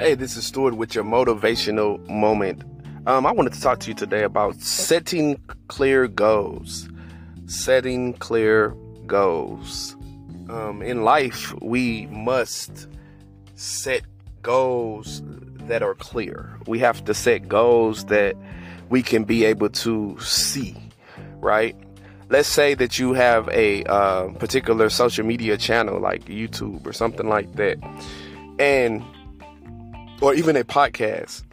Hey, this is Stewart with your motivational moment. Um, I wanted to talk to you today about setting clear goals. Setting clear goals. Um, in life, we must set goals that are clear. We have to set goals that we can be able to see, right? Let's say that you have a uh, particular social media channel like YouTube or something like that, and or even a podcast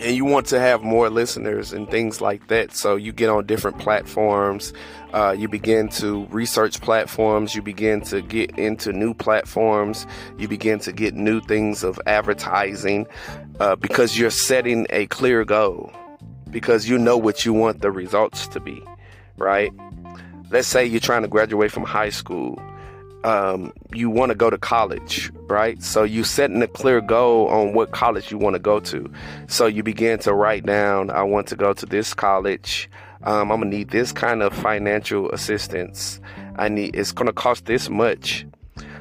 and you want to have more listeners and things like that. So you get on different platforms. Uh, you begin to research platforms. You begin to get into new platforms. You begin to get new things of advertising uh, because you're setting a clear goal because you know what you want the results to be, right? Let's say you're trying to graduate from high school um, you want to go to college, right? So you setting a clear goal on what college you want to go to. So you begin to write down, I want to go to this college. Um, I'm gonna need this kind of financial assistance. I need it's gonna cost this much.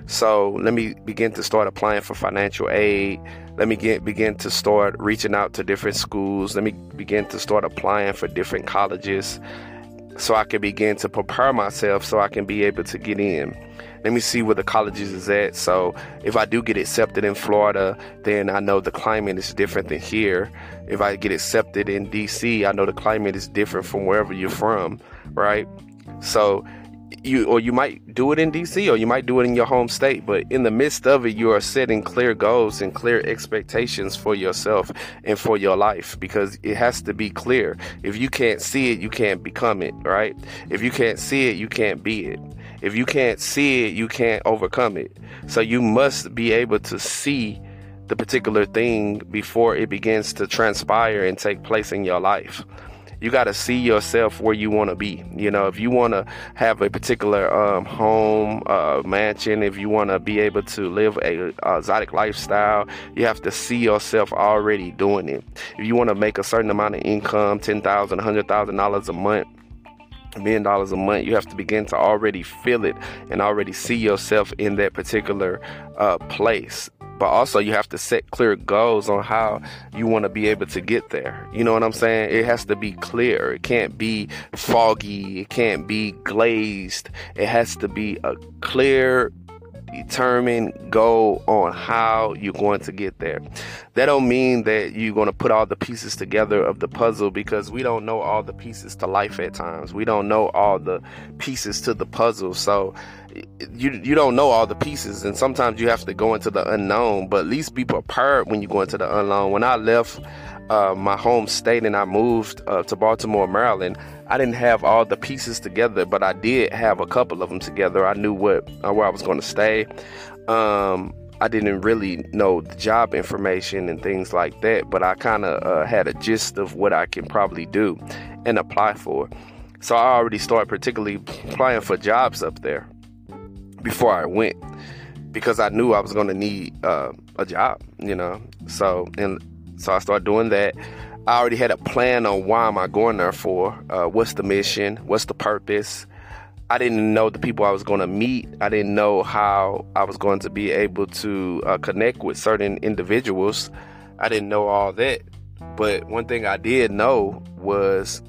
So let me begin to start applying for financial aid. Let me get begin to start reaching out to different schools. Let me begin to start applying for different colleges so I can begin to prepare myself so I can be able to get in let me see where the colleges is at. So if I do get accepted in Florida, then I know the climate is different than here. If I get accepted in DC, I know the climate is different from wherever you're from, right? So you or you might do it in DC or you might do it in your home state, but in the midst of it, you are setting clear goals and clear expectations for yourself and for your life because it has to be clear. If you can't see it, you can't become it, right? If you can't see it, you can't be it. If you can't see it, you can't overcome it. So you must be able to see the particular thing before it begins to transpire and take place in your life. You got to see yourself where you want to be. You know, if you want to have a particular um, home, uh, mansion, if you want to be able to live a, a exotic lifestyle, you have to see yourself already doing it. If you want to make a certain amount of income, ten thousand, hundred thousand dollars a month, million dollars a month, you have to begin to already feel it and already see yourself in that particular uh, place. But also, you have to set clear goals on how you want to be able to get there. You know what I'm saying? It has to be clear. It can't be foggy. It can't be glazed. It has to be a clear determine goal on how you're going to get there. That don't mean that you're going to put all the pieces together of the puzzle because we don't know all the pieces to life at times. We don't know all the pieces to the puzzle. So you you don't know all the pieces and sometimes you have to go into the unknown, but at least be prepared when you go into the unknown. When I left uh, my home state and I moved uh, to Baltimore, Maryland, I didn't have all the pieces together, but I did have a couple of them together. I knew what uh, where I was going to stay. Um, I didn't really know the job information and things like that, but I kind of uh, had a gist of what I can probably do and apply for. So I already started particularly applying for jobs up there before I went because I knew I was going to need uh, a job, you know. So and so I started doing that. I already had a plan on why am I going there for, uh, what's the mission, what's the purpose. I didn't know the people I was going to meet. I didn't know how I was going to be able to uh, connect with certain individuals. I didn't know all that. But one thing I did know was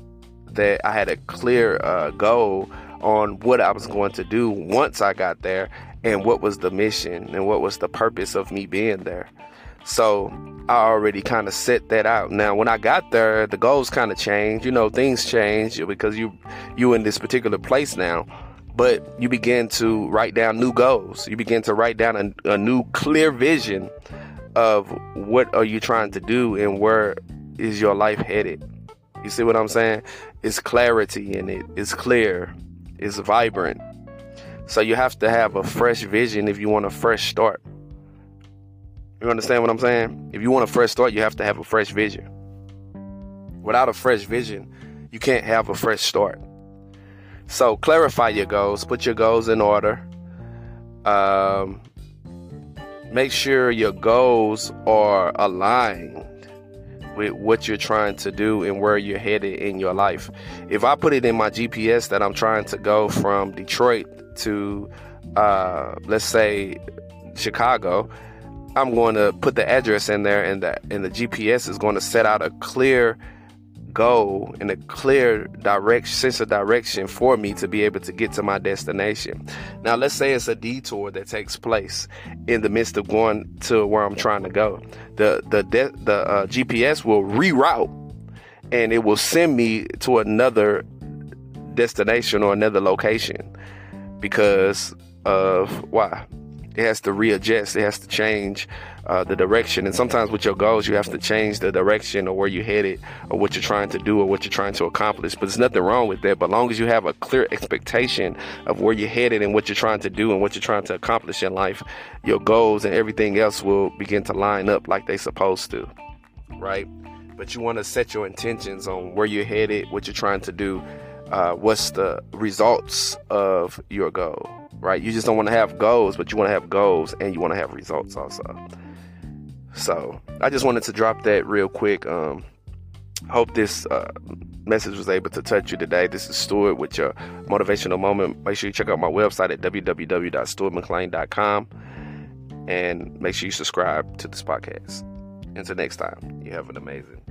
that I had a clear uh, goal on what I was going to do once I got there and what was the mission and what was the purpose of me being there. So I already kind of set that out. Now, when I got there, the goals kind of changed. You know, things change because you you in this particular place now. But you begin to write down new goals. You begin to write down a, a new clear vision of what are you trying to do and where is your life headed. You see what I'm saying? It's clarity in it. It's clear. It's vibrant. So you have to have a fresh vision if you want a fresh start. You understand what I'm saying? If you want a fresh start, you have to have a fresh vision. Without a fresh vision, you can't have a fresh start. So clarify your goals, put your goals in order. Um, make sure your goals are aligned with what you're trying to do and where you're headed in your life. If I put it in my GPS that I'm trying to go from Detroit to, uh, let's say, Chicago, I'm going to put the address in there, and the and the GPS is going to set out a clear goal and a clear direct sense of direction for me to be able to get to my destination. Now, let's say it's a detour that takes place in the midst of going to where I'm trying to go. The the the uh, GPS will reroute and it will send me to another destination or another location because of why it has to readjust it has to change uh, the direction. And sometimes with your goals you have to change the direction or where you're headed or what you're trying to do or what you're trying to accomplish. But there's nothing wrong with that. But long as you have a clear expectation of where you're headed and what you're trying to do and what you're trying to accomplish in life your goals and everything else will begin to line up like they're supposed to right? But you want to set your intentions on where you're headed, what you're trying to do, uh, what's the results of your goal, right? You just don't want to have goals, but you want to have goals and you want to have results also. So I just wanted to drop that real quick. Um, hope this uh, message was able to touch you today. This is Stewart with your motivational moment. Make sure you check out my website at www.stewartmcclain.com and make sure you subscribe to this podcast. Until next time, you have an amazing